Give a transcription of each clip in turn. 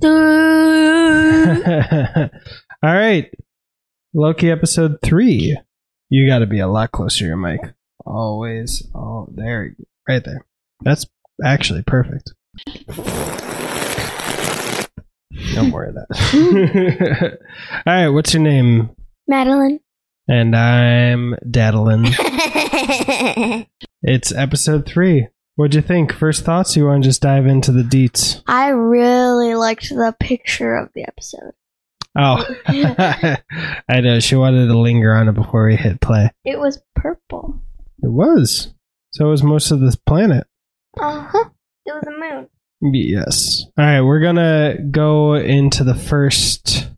Duh. All right. Loki episode three. You got to be a lot closer to your mic. Always. Oh, there. Right there. That's actually perfect. Don't worry about that. All right. What's your name? Madeline. And I'm Daddlin. It's episode thray What'd you think? First thoughts? You want to just dive into the deets? I really liked the picture of the episode. Oh, I know. She wanted to linger on it before we hit play. It was purple. It was. So was most of this planet. Uh huh. It was a moon. Yes. All right, we're gonna go into the first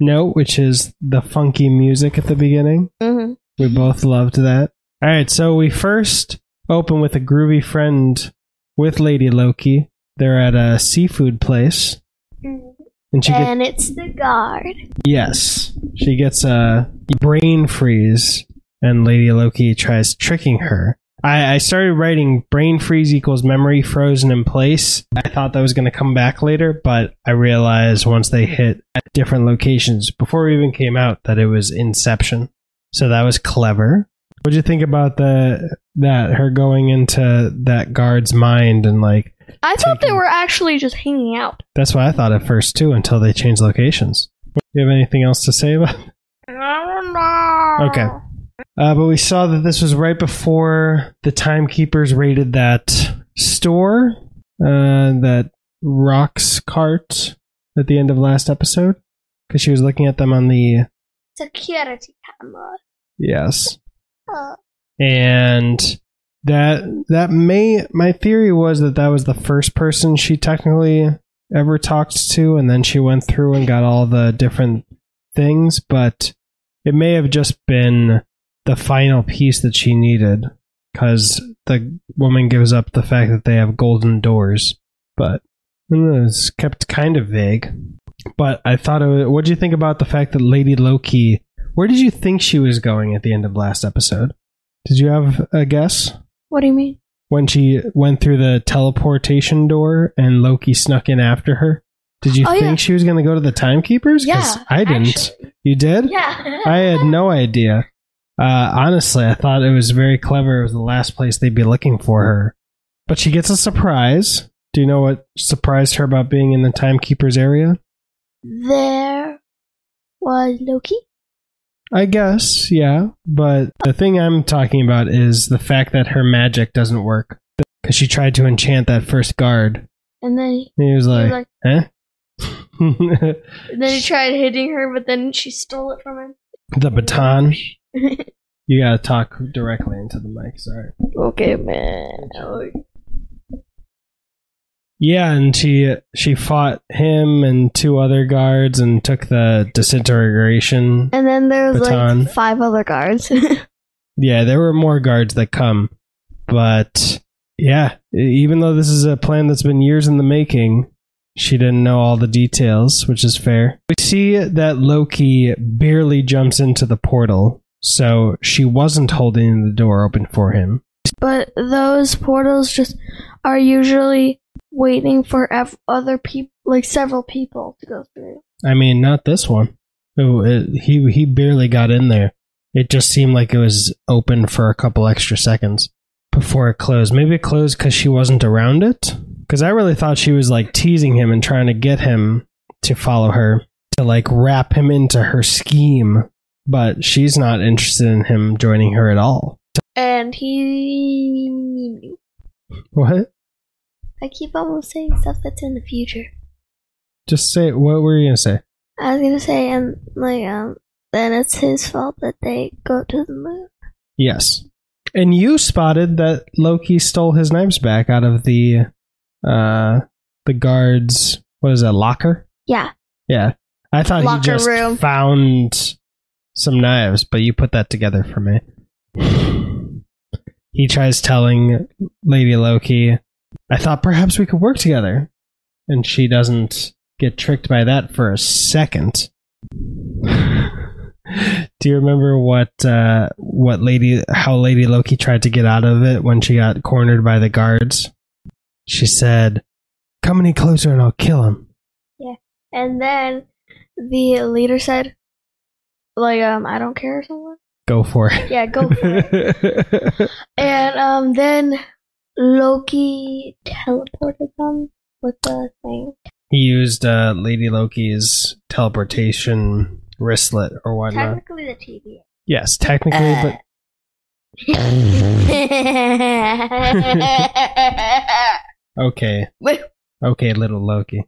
note, which is the funky music at the beginning. Mm-hmm. We both loved that. All right, so we first open with a groovy friend with Lady Loki. They're at a seafood place, and she gets And it's the guard. yes, she gets a brain freeze, and Lady Loki tries tricking her. I, I started writing brain freeze equals memory frozen in place. I thought that was going to come back later, but I realized once they hit different locations before we even came out that it was Inception. So that was clever. What'd you think about the that her going into that guard's mind and like I thought they were actually just hanging out. that's what I thought at first too until they changed locations. Do you have anything else to say about? it? Okay. Uh, but we saw that this was right before the timekeepers raided that store, uh, that Roxxcart at the end of last episode, because she was looking at them on the Security camera. yes, and that that may my theory was that that was the first person she technically ever talked to, and then she went through and got all the different things, but it may have just been the final piece that she needed because the woman gives up the fact that they have golden doors, but it was kept kind of vague. But I thought, what do you think about the fact that Lady Loki? Where did you think she was going at the end of last episode? Did you have a guess? what do you mean? When she went through the teleportation door and Loki snuck in after her? Did you Oh, think yeah. she was going to go to the timekeepers? 'Cause Yeah, I didn't. actually. You did? Yeah. I had no idea. Uh, honestly, I thought it was very clever. It was the last place they'd be looking for her. But she gets a surprise. Do you know what surprised her about being in the timekeepers area? There was Loki. I guess, yeah. But the thing I'm talking about is the fact that her magic doesn't work. Because she tried to enchant that first guard. And then he, And he was like, like, and then he tried hitting her, but then she stole it from him. the baton. You gotta talk directly into the mic, sorry. okay, man. Yeah, and she she fought him and two other guards and took the disintegration. And then there's Baton. like five other guards. Yeah, there were more guards that come, but yeah, even though this is a plan that's been years in the making, she didn't know all the details, which is fair. We see that Loki barely jumps into the portal, so she wasn't holding the door open for him. but those portals just are usually waiting for ev- other people, like several people, to go through. I mean, not this one. Oh, it, he he barely got in there. It just seemed like it was open for a couple extra seconds before it closed. Maybe it closed because she wasn't around it. Because I really thought she was like teasing him and trying to get him to follow her to like wrap him into her scheme. But she's not interested in him joining her at all. And he. What? I keep almost saying stuff that's in the future. Just say what were you gonna say? I was gonna say, and like, um, then it's his fault that they go to the moon. Yes. And you spotted that Loki stole his knives back out of the uh the guard's what is that, locker? Yeah, Yeah. I thought Locker he just room. found some knives, but you put that together for me. he tries telling Lady Loki, I thought perhaps we could work together. And she doesn't get tricked by that for a second. Do you remember what uh, what Lady how Lady Loki tried to get out of it when she got cornered by the guards? She said, "Come any closer and I'll kill him." Yeah. And then the leader said, like, um, I don't care or something. Go for it. Yeah, go for it. And um, then Loki teleported them with the thing. he used uh, Lady Loki's teleportation wristlet or whatnot. Technically, the TVA. Yes, technically, but okay. Wait. Okay, little Loki.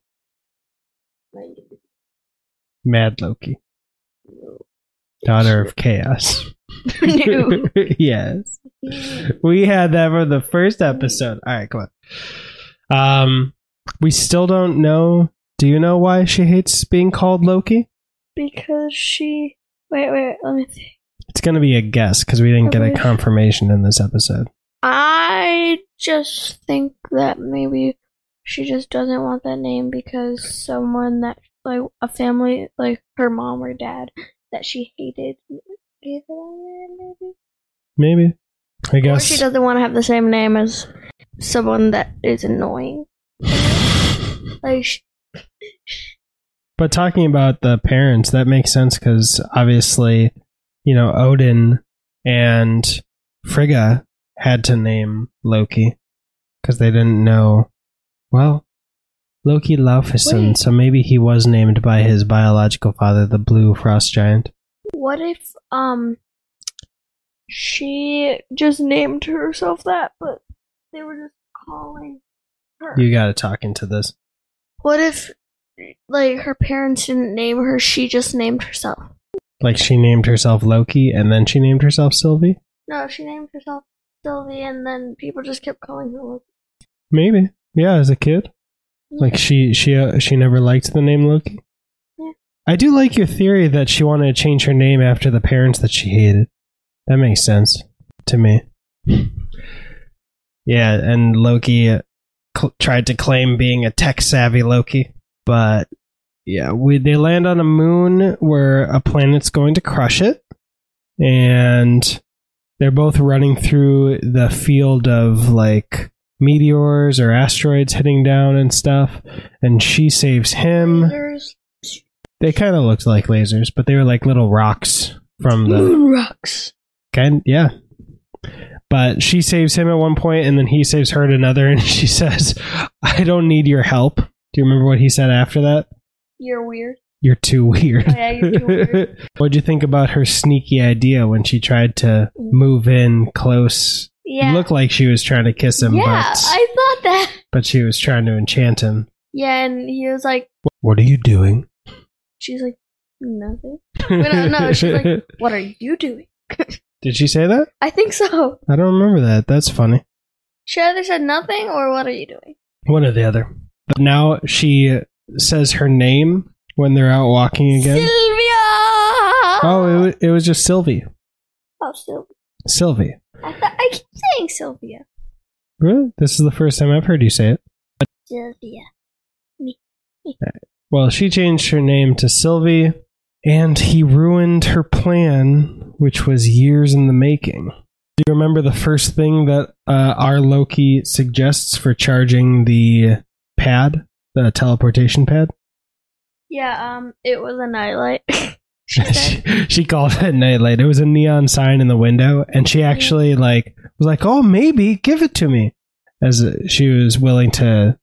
Mad Loki. Daughter of Chaos. Yes. We had that for the first episode. All right, come on. Um, we still don't know. Do you know why she hates being called Loki? because she. Wait, wait. Let me see. It's going to be a guess because we didn't get a confirmation in this episode. I just think that maybe she just doesn't want that name because someone that like a family like her mom or dad that she hated gave her that maybe. Maybe. I Or guess. she doesn't want to have the same name as someone that is annoying. like sh- But talking about the parents, that makes sense because obviously, you know, Odin and Frigga had to name Loki because they didn't know. Well, Loki Laufeyson, so maybe he was named by his biological father, the Blue Frost Giant. What if um she just named herself that, but they were just calling her. You got to talk into this. What if, like, her parents didn't name her, she just named herself? Like she named herself Loki and then she named herself Sylvie? No, she named herself Sylvie, and then people just kept calling her Loki. Maybe. Yeah, as a kid. Like she she uh, she never liked the name Loki. I do like your theory that she wanted to change her name after the parents that she hated. That makes sense to me. yeah, and Loki uh, cl- tried to claim being a tech savvy Loki, but yeah, we they land on a moon where a planet's going to crush it, and they're both running through the field of like meteors or asteroids hitting down and stuff, and she saves him. There's They kind of looked like lasers, but they were like little rocks from the rocks. kind. Yeah, but she saves him at one point, and then he saves her at another, and she says, "I don't need your help." Do you remember what he said after that? You're weird. You're too weird. Oh, yeah, you're too weird. What'd you think about her sneaky idea when she tried to move in close? Yeah. It looked like she was trying to kiss him, yeah, but I thought that. but she was trying to enchant him. Yeah, and he was like, What are you doing? She's like, nothing. no, no, she's like- What are you doing? Did she say that? I think so. I don't remember that. That's funny. She either said nothing or what are you doing? One or the other. But now she says her name when they're out walking again. Sylvia! Oh, it was, it was just Sylvie. Oh, Sylvia. Sylvie. I, thought I keep saying Sylvia. Really? This is the first time I've heard you say it. Sylvia. Uh, Well, she changed her name to Sylvie, and he ruined her plan, which was years in the making. Do you remember the first thing that uh, our Loki suggests for charging the pad, the teleportation pad? Yeah, um, it was a nightlight. she she, she called it nightlight. It was a neon sign in the window, and she actually like was like, "Oh, maybe give it to me," as she was willing to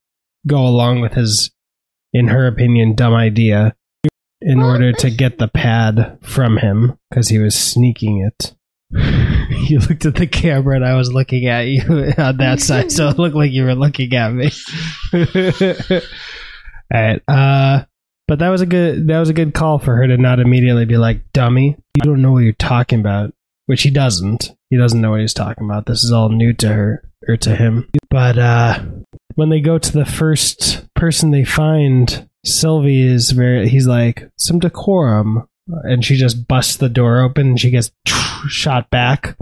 go along with his, in her opinion, dumb idea in order to get the pad from him because he was sneaking it. you looked at the camera, and I was looking at you on that side, so it looked like you were looking at me. All right. Uh, but that was a good that was a good call for her to not immediately be like, "Dummy, you don't know what you're talking about," which he doesn't. He doesn't know what he's talking about. This is all new to her or to him. But uh, when they go to the first person they find, Sylvie is very. He's like some decorum, and she just busts the door open. and She gets shot back.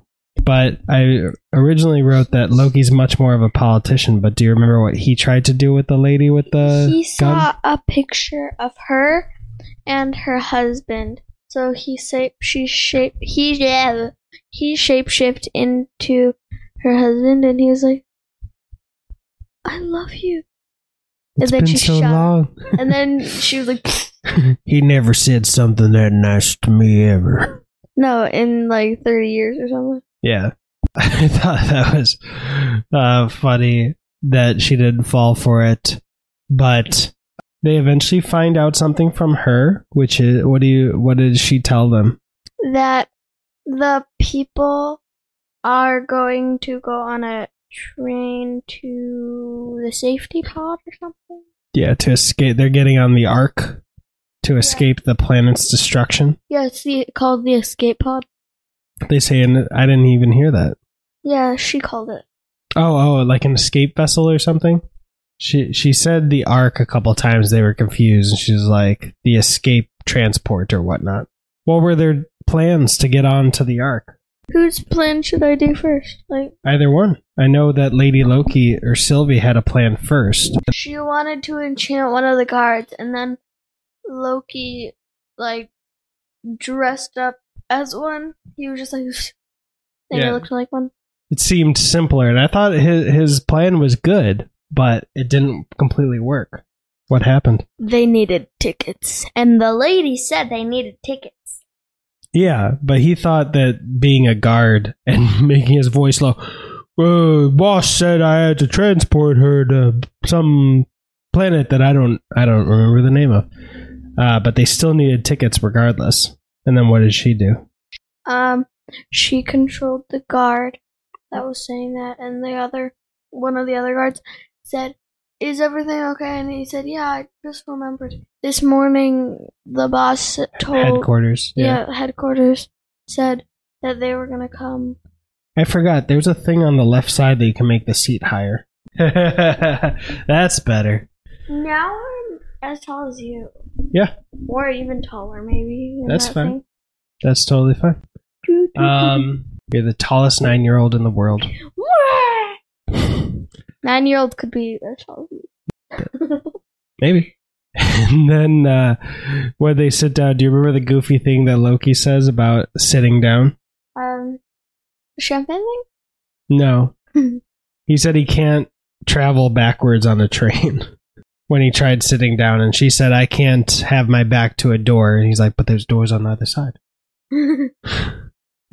But I originally wrote that Loki's much more of a politician. But do you remember what he tried to do with the lady with the he gun? saw a picture of her and her husband. So he sa- she shape he yeah, he shapeshift into her husband and he was like I love you. It's then been she so shot- long. And then she was like, he never said something that nice to me ever. no, in like 30 years or something. Yeah. I thought that was uh, funny that she didn't fall for it. But they eventually find out something from her, which is what do you what did she tell them? That the people are going to go on a train to the safety pod or something. Yeah, to escape they're getting on the ark to escape the planet's destruction. Yeah, it's the, called the escape pod. They say and I didn't even hear that. Yeah, she called it. Oh, oh, like an escape vessel or something? She she said the ark a couple times they were confused and she was like the escape transport or whatnot. What were their plans to get on to the ark? Whose plan should I do first? Like, Either one. I know that Lady Loki or Sylvie had a plan first. she wanted to enchant one of the guards, and then Loki, like, dressed up as one. He was just like, and Yeah. it looked like one. It seemed simpler, and I thought his his plan was good, but it didn't completely work. What happened? They needed tickets, and the lady said they needed tickets. Yeah, but he thought that being a guard and making his voice low, uh, boss said I had to transport her to some planet that I don't I don't remember the name of. Uh, but they still needed tickets regardless. And then what did she do? Um, she controlled the guard that was saying that, and the other, one of the other guards said, "Is everything okay?" And he said, "Yeah, I just remembered this morning. The boss told Headquarters. yeah, headquarters said that they were gonna come. I forgot. There's a thing on the left side that you can make the seat higher. That's better. Now I'm as tall as you, Yeah, or even taller, maybe. That's that fine. thing. that's totally fine. Um, you're the tallest nine year old in the world. Nine year old could be as you. Maybe. And then uh, when they sit down, do you remember the goofy thing that Loki says about sitting down? Um, champagne thing? No. he said he can't travel backwards on a train when he tried sitting down. And she said, I can't have my back to a door. And he's like, but there's doors on the other side.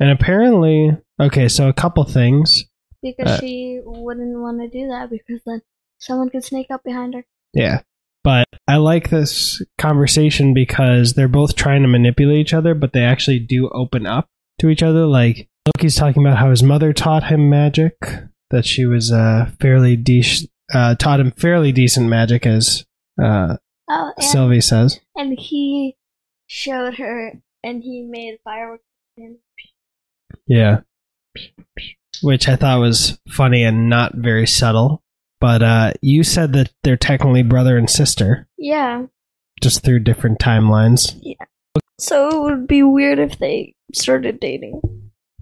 And apparently, okay, so a couple things. Because Uh, she wouldn't want to do that because then someone could sneak up behind her. Yeah. But I like this conversation because they're both trying to manipulate each other, but they actually do open up to each other. Like Loki's talking about how his mother taught him magic, that she was uh, fairly de- uh, taught him fairly decent magic, as uh, Oh, and, Sylvie says. and he showed her, and he made fireworks. Yeah. Which I thought was funny and not very subtle. But uh, you said that they're technically brother and sister, Yeah, just through different timelines. Yeah. So it would be weird if they started dating.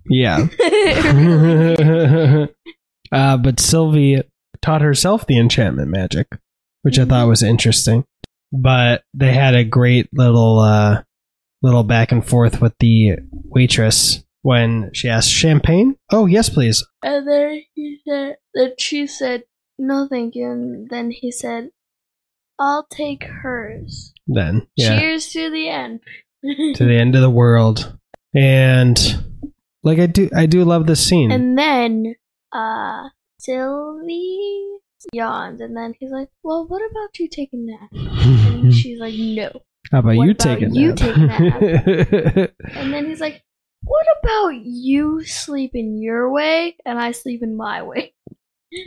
Yeah. uh, but Sylvie taught herself the enchantment magic, which I thought was interesting. But they had a great little uh, little back and forth with the waitress when she asked champagne. Oh yes, please. and then he said that she said no, thank you, and then he said, "I'll take hers." Then yeah, Cheers to the end. to the end of the world. And like I do, I do love this scene. And then, uh, Sylvie yawns, and then he's like, "Well, what about you taking that?" And she's like, "No." How about what you about taking you take that? And then he's like, "What about you sleep in your way and I sleep in my way?"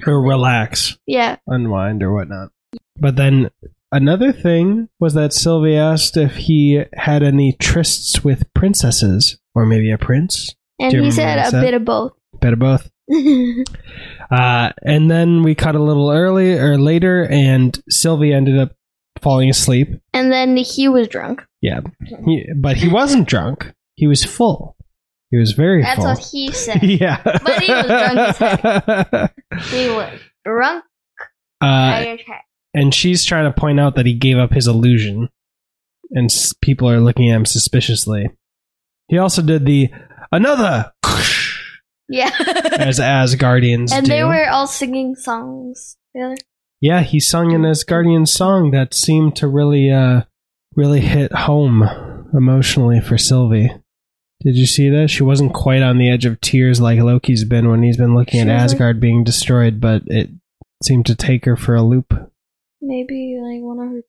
or relax. Yeah, unwind or whatnot. But then another thing was that Sylvie asked if he had any trysts with princesses or maybe a prince. and Do you he said a bit of both. Bit of both. Uh, and then we cut a little early or later, and Sylvie ended up falling asleep. and then he was drunk. Yeah, he, but he wasn't drunk. He was full. He was very That's full. what he said. yeah, But he was drunk as he was drunk. uh, and she's trying to point out that he gave up his illusion, and s- people are looking at him suspiciously. He also did the another yeah. as Asgardians and do. they were all singing songs together. Yeah, he sung an Asgardian song that seemed to really, uh, really hit home emotionally for Sylvie. Did you see that? She wasn't quite on the edge of tears like Loki's been when he's been looking She at was like- Asgard being destroyed, but it seemed to take her for a loop. Maybe like one of her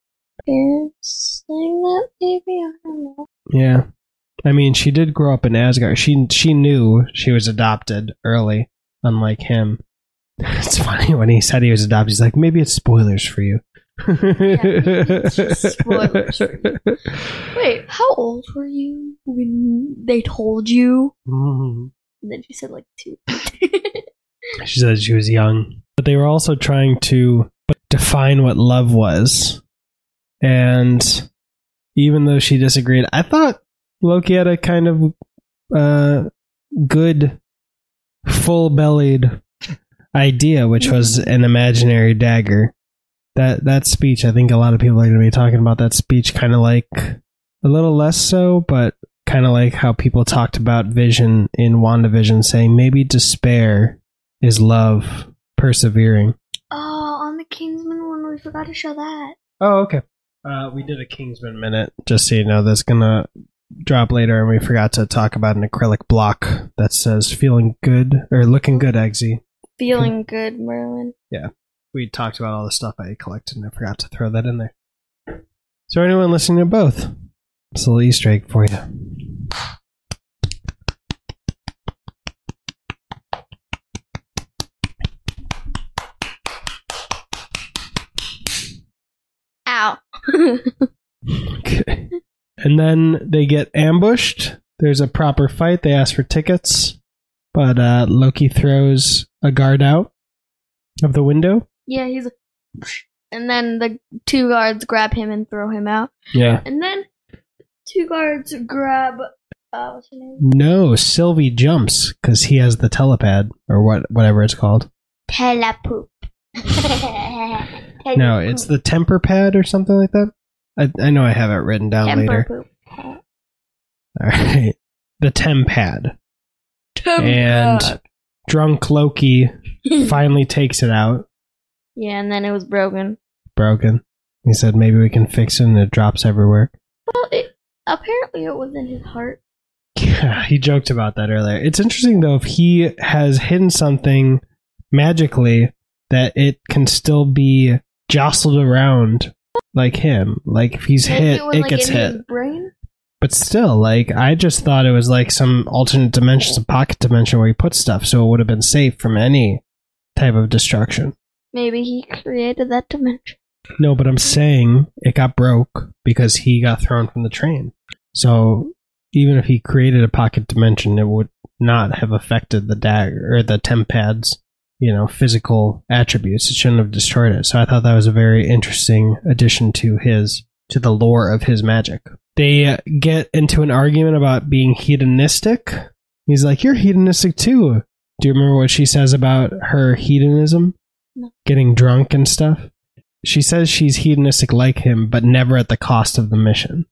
parents saying that. Maybe I don't know. Yeah. I mean, she did grow up in Asgard. She she knew she was adopted early, unlike him. It's funny when he said he was adopted. He's like, maybe it's spoilers for you. just spoilers Wait, how old were you when they told you? Mhm. And then she said like two. She said she was young, but they were also trying to define what love was. And even though she disagreed, I thought Loki had a kind of uh, good, full-bellied idea, which was an imaginary dagger. That that speech, I think a lot of people are going to be talking about that speech, kind of like a little less so, but kind of like how people talked about Vision in WandaVision, saying maybe despair is love persevering. oh, on the Kingsman one, we forgot to show that. Oh, okay. Uh, we did a Kingsman minute, just so you know. That's gonna drop later, and we forgot to talk about an acrylic block that says "feeling good" or "looking good." Eggsy. Feeling good, Merlin. We talked about all the stuff I collected, and I forgot to throw that in there. There anyone listening to both? It's a little Easter egg for you. Ow. Okay. And then they get ambushed. There's a proper fight. They ask for tickets, but uh, Loki throws a guard out of the window. Yeah, he's. And then the two guards grab him and throw him out. Yeah. And then two guards grab. Uh, what's her name? No, Sylvie jumps because he has the telepad or what, whatever it's called. Telepoop. No, it's the temper pad or something like that. I, I know I have it written down later. Temper All right, the tempad. poop. And drunk Loki finally takes it out. Yeah, and then it was broken. Broken. He said maybe we can fix it, and it drops everywhere. Well, it, apparently it was in his heart. Yeah, he joked about that earlier. It's interesting though if he has hidden something magically that it can still be jostled around like him. Like if he's Maybe hit, it it like gets in hit. his brain. But still, like I just thought it was like some alternate dimension, some pocket dimension where he put stuff, so it would have been safe from any type of destruction. Maybe he created that dimension. No, but I'm saying it got broke because he got thrown from the train. So even if he created a pocket dimension, it would not have affected the dagger or the temp pads, you know, physical attributes. It shouldn't have destroyed it. So I thought that was a very interesting addition to his to the lore of his magic. They uh, get into an argument about being hedonistic. He's like, "You're hedonistic too." Do you remember what she says about her hedonism? No. Getting drunk and stuff. She says she's hedonistic like him, but never at the cost of the mission,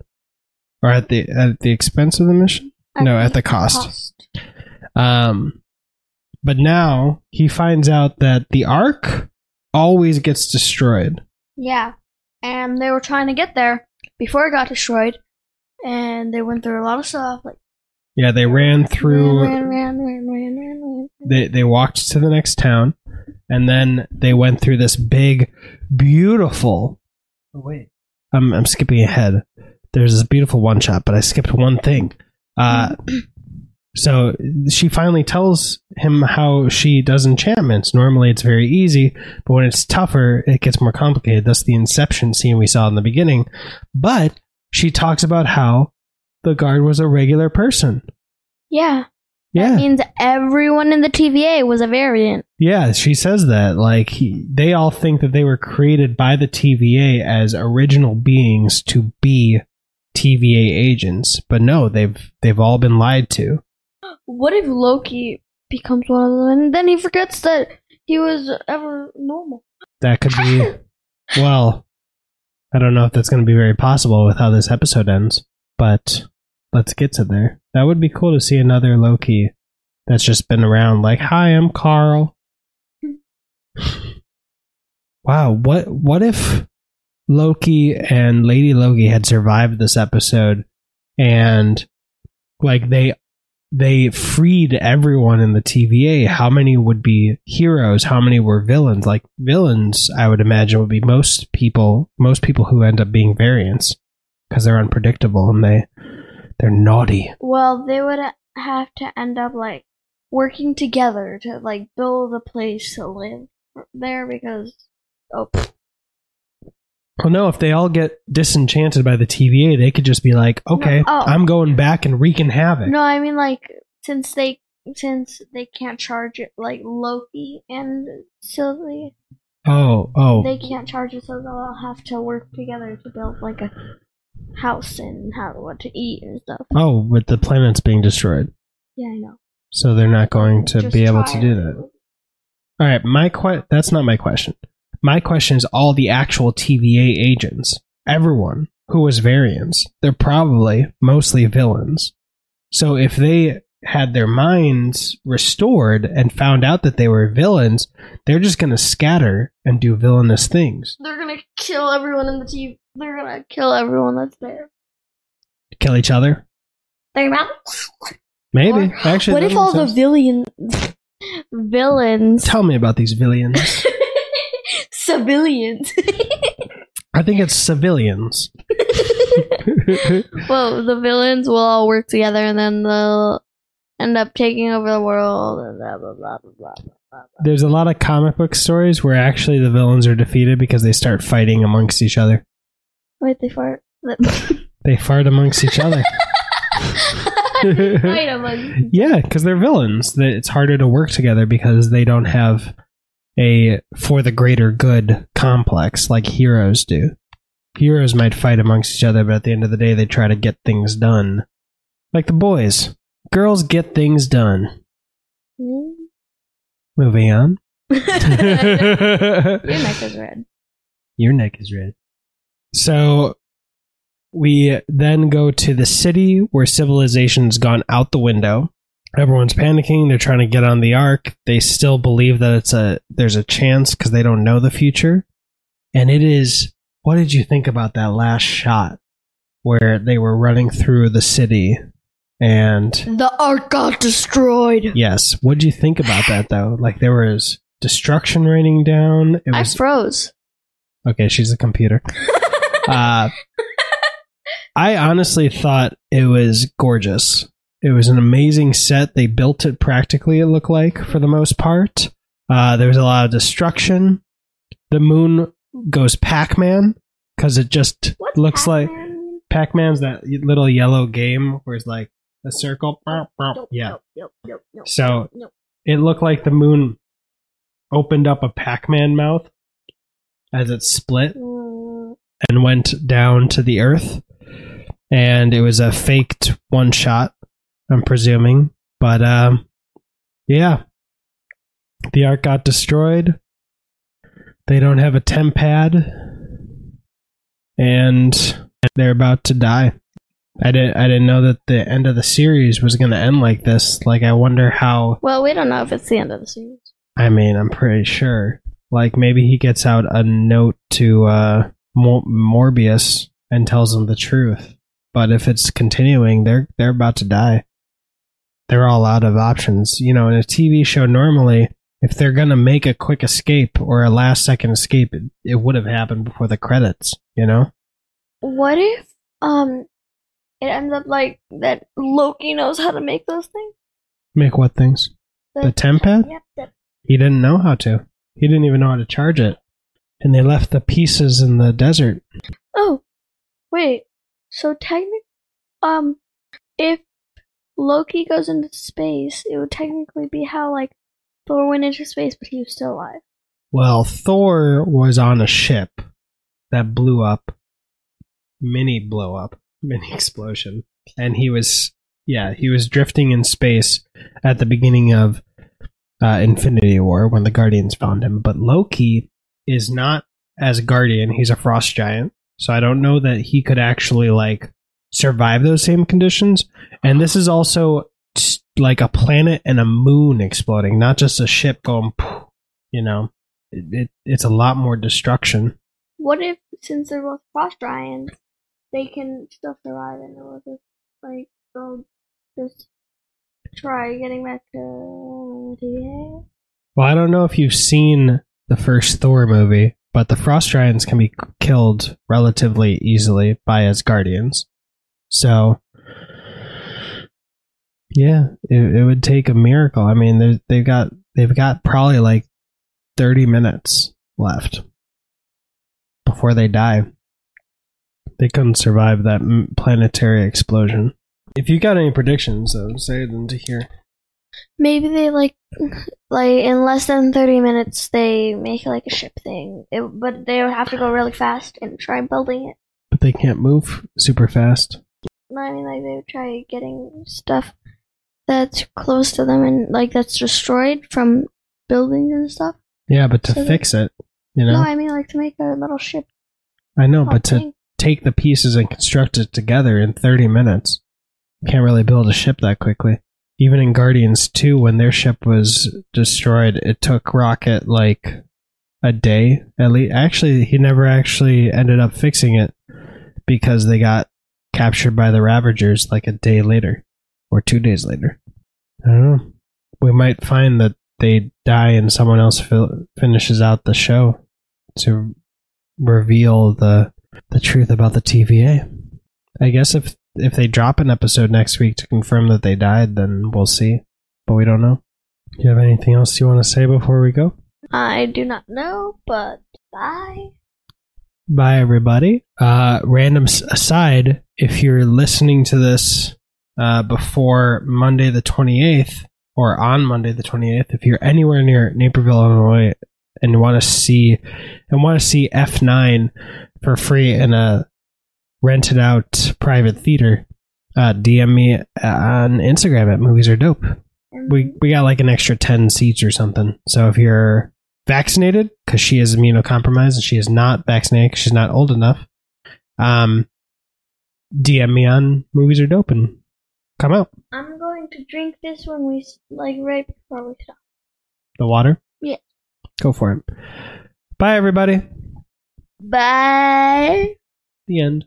or at the at the expense of the mission. No, at the cost. Um, but now he finds out that the Ark always gets destroyed. Yeah, and they were trying to get there before it got destroyed, and they went through a lot of stuff. Like Yeah, they ran through. ran, ran, ran, ran, ran. They they walked to the next town, and then they went through this big, beautiful. Oh wait, I'm I'm skipping ahead. There's this beautiful one shot, but I skipped one thing. Uh, so she finally tells him how she does enchantments. Normally, it's very easy, but when it's tougher, it gets more complicated. That's the inception scene we saw in the beginning. But she talks about how the guard was a regular person. Yeah, Yeah, that means everyone in the TVA was a variant. Yeah, she says that. Like, he, they all think that they were created by the TVA as original beings to be TVA agents, but no, they've they've all been lied to. What if Loki becomes one of them, and then he forgets that he was ever normal? That could be. Well, I don't know if that's going to be very possible with how this episode ends, but let's get to there. That would be cool to see another Loki that's just been around. Like, hi, I'm Carl. wow, what what if Loki and Lady Loki had survived this episode and like they they freed everyone in the TVA. How many would be heroes? How many were villains? Like villains, I would imagine would be most people. Most people who end up being variants because they're unpredictable and they they're naughty. Well, they would have to end up like working together to like build a place to live there because oh Well, no, if they all get disenchanted by the TVA, they could just be like, okay, No, oh. I'm going back and wreaking havoc. no, I mean like since they since they can't charge it like Loki and Sylvie, Oh, oh. they can't charge it, so they'll all have to work together to build like a house and how what to eat and stuff. oh, but the planet's being destroyed. Yeah, I know. So they're not going to Just be able to do that. All right, my que- that's not my question. My question is all the actual TVA agents, everyone who was variants, they're probably mostly villains. So if they had their minds restored and found out that they were villains, they're just going to scatter and do villainous things. They're gonna kill everyone in the team. They're gonna kill everyone that's there. Kill each other? They're not. Maybe. Or- Actually, what if all makes the sense. villain villains Tell me about these villains. civilians? I think it's civilians. well, the villains will all work together, and then they'll end up taking over the world, and blah blah blah blah blah. blah, blah. There's a lot of comic book stories where actually the villains are defeated because they start fighting amongst each other. Wait, they fart. They fart amongst each other. Wait a. Yeah, because they're villains. They- It's harder to work together because they don't have a for the greater good complex like heroes do. Heroes might fight amongst each other, but at the end of the day, they try to get things done. Like the boys. Girls get things done. Moving on. Mm. Your neck is red. Your neck is red. So we then go to the city where civilization's gone out the window. Everyone's panicking. They're trying to get on the ark. They still believe that it's a there's a chance because they don't know the future. And it is. What did you think about that last shot where they were running through the city? And The ark got destroyed. yes, what did you think about that though? Like there was destruction raining down. It I was froze. okay. She's a computer. Uh, I honestly thought it was gorgeous. It was an amazing set. They built it practically, it looked like, for the most part. Uh, there was a lot of destruction. The moon goes Pac Man because it just What's looks like Pac-Man? Pac Man's that little yellow game where it's like a circle. Nope, Yeah. nope, nope, So it looked like the moon opened up a Pac Man mouth as it split Mm, and went down to the earth. And it was a faked one shot, I'm presuming. But um yeah. The ark got destroyed. They don't have a temp pad. And they're about to die. I didn't I didn't know that the end of the series was gonna end like this. Like I wonder how Well, we don't know if it's the end of the series. I mean, I'm pretty sure. Like maybe he gets out a note to uh, Mor- Morbius and tells him the truth. But if it's continuing, they're they're about to die. They're all out of options. You know, in a TV show, normally, if they're gonna make a quick escape or a last second escape, it, it would have happened before the credits. You know? What if um it ends up like that Loki knows how to make those things? Make what things? The temp pad? Yep, the- He didn't know how to. He didn't even know how to charge it. And they left the pieces in the desert. Oh, wait. So technically, um, if Loki goes into space, it would technically be how like Thor went into space, but he was still alive. Well, Thor was on a ship that blew up, mini blow up, mini explosion, and he was yeah he was drifting in space at the beginning of uh, Infinity War when the Guardians found him. But Loki is not as a Guardian; he's a frost giant, so I don't know that he could actually like survive those same conditions. And this is also like a planet and a moon exploding, not just a ship going, you know. it, it, it's a lot more destruction. What if, since they're both frost giants, they can still survive and it will just, like, they'll just try getting back to the Well, I don't know if you've seen the first Thor movie, but the frost giants can be killed relatively easily by Asgardians. So, yeah, it, it would take a miracle. I mean, they've got they've got probably like thirty minutes left before they die. They couldn't survive that planetary explosion. If you got any predictions, though, say them to hear. Maybe they, like, like, in less than 30 minutes, they make, like, a ship thing. It, but they would have to go really fast and try building it. But they can't move super fast. No, I mean, like, they would try getting stuff that's close to them and, like, that's destroyed from buildings and stuff. Yeah, but to So they- fix it, you know, No, I mean, like, to make a little ship. I know, but to thing. Take the pieces and construct it together in 30 minutes, can't really build a ship that quickly. Even in Guardians 2, when their ship was destroyed, it took Rocket like a day at least. Actually, he never actually ended up fixing it because they got captured by the Ravagers like a day later or two days later. I don't know. We might find that they die and someone else fil- finishes out the show to reveal the the truth about the TVA. I guess if if they drop an episode next week to confirm that they died, then we'll see. But we don't know. Do you have anything else you want to say before we go? I do not know, but bye. Bye, everybody. Uh, random aside, if you're listening to this uh, before Monday the 28th or on Monday the 28th, if you're anywhere near Naperville, Illinois, and want to see and want to see F9 for free in a rented out private theater, uh, DM me on Instagram at Movies Are Dope. We we got like an extra ten seats or something. So if you're vaccinated, because she is immunocompromised and she is not vaccinated because she's not old enough, um, DM me on Movies Are Dope and come out. I'm going to drink this when we, like, right before we stop. The water. Go for it. Bye, everybody. Bye. The end.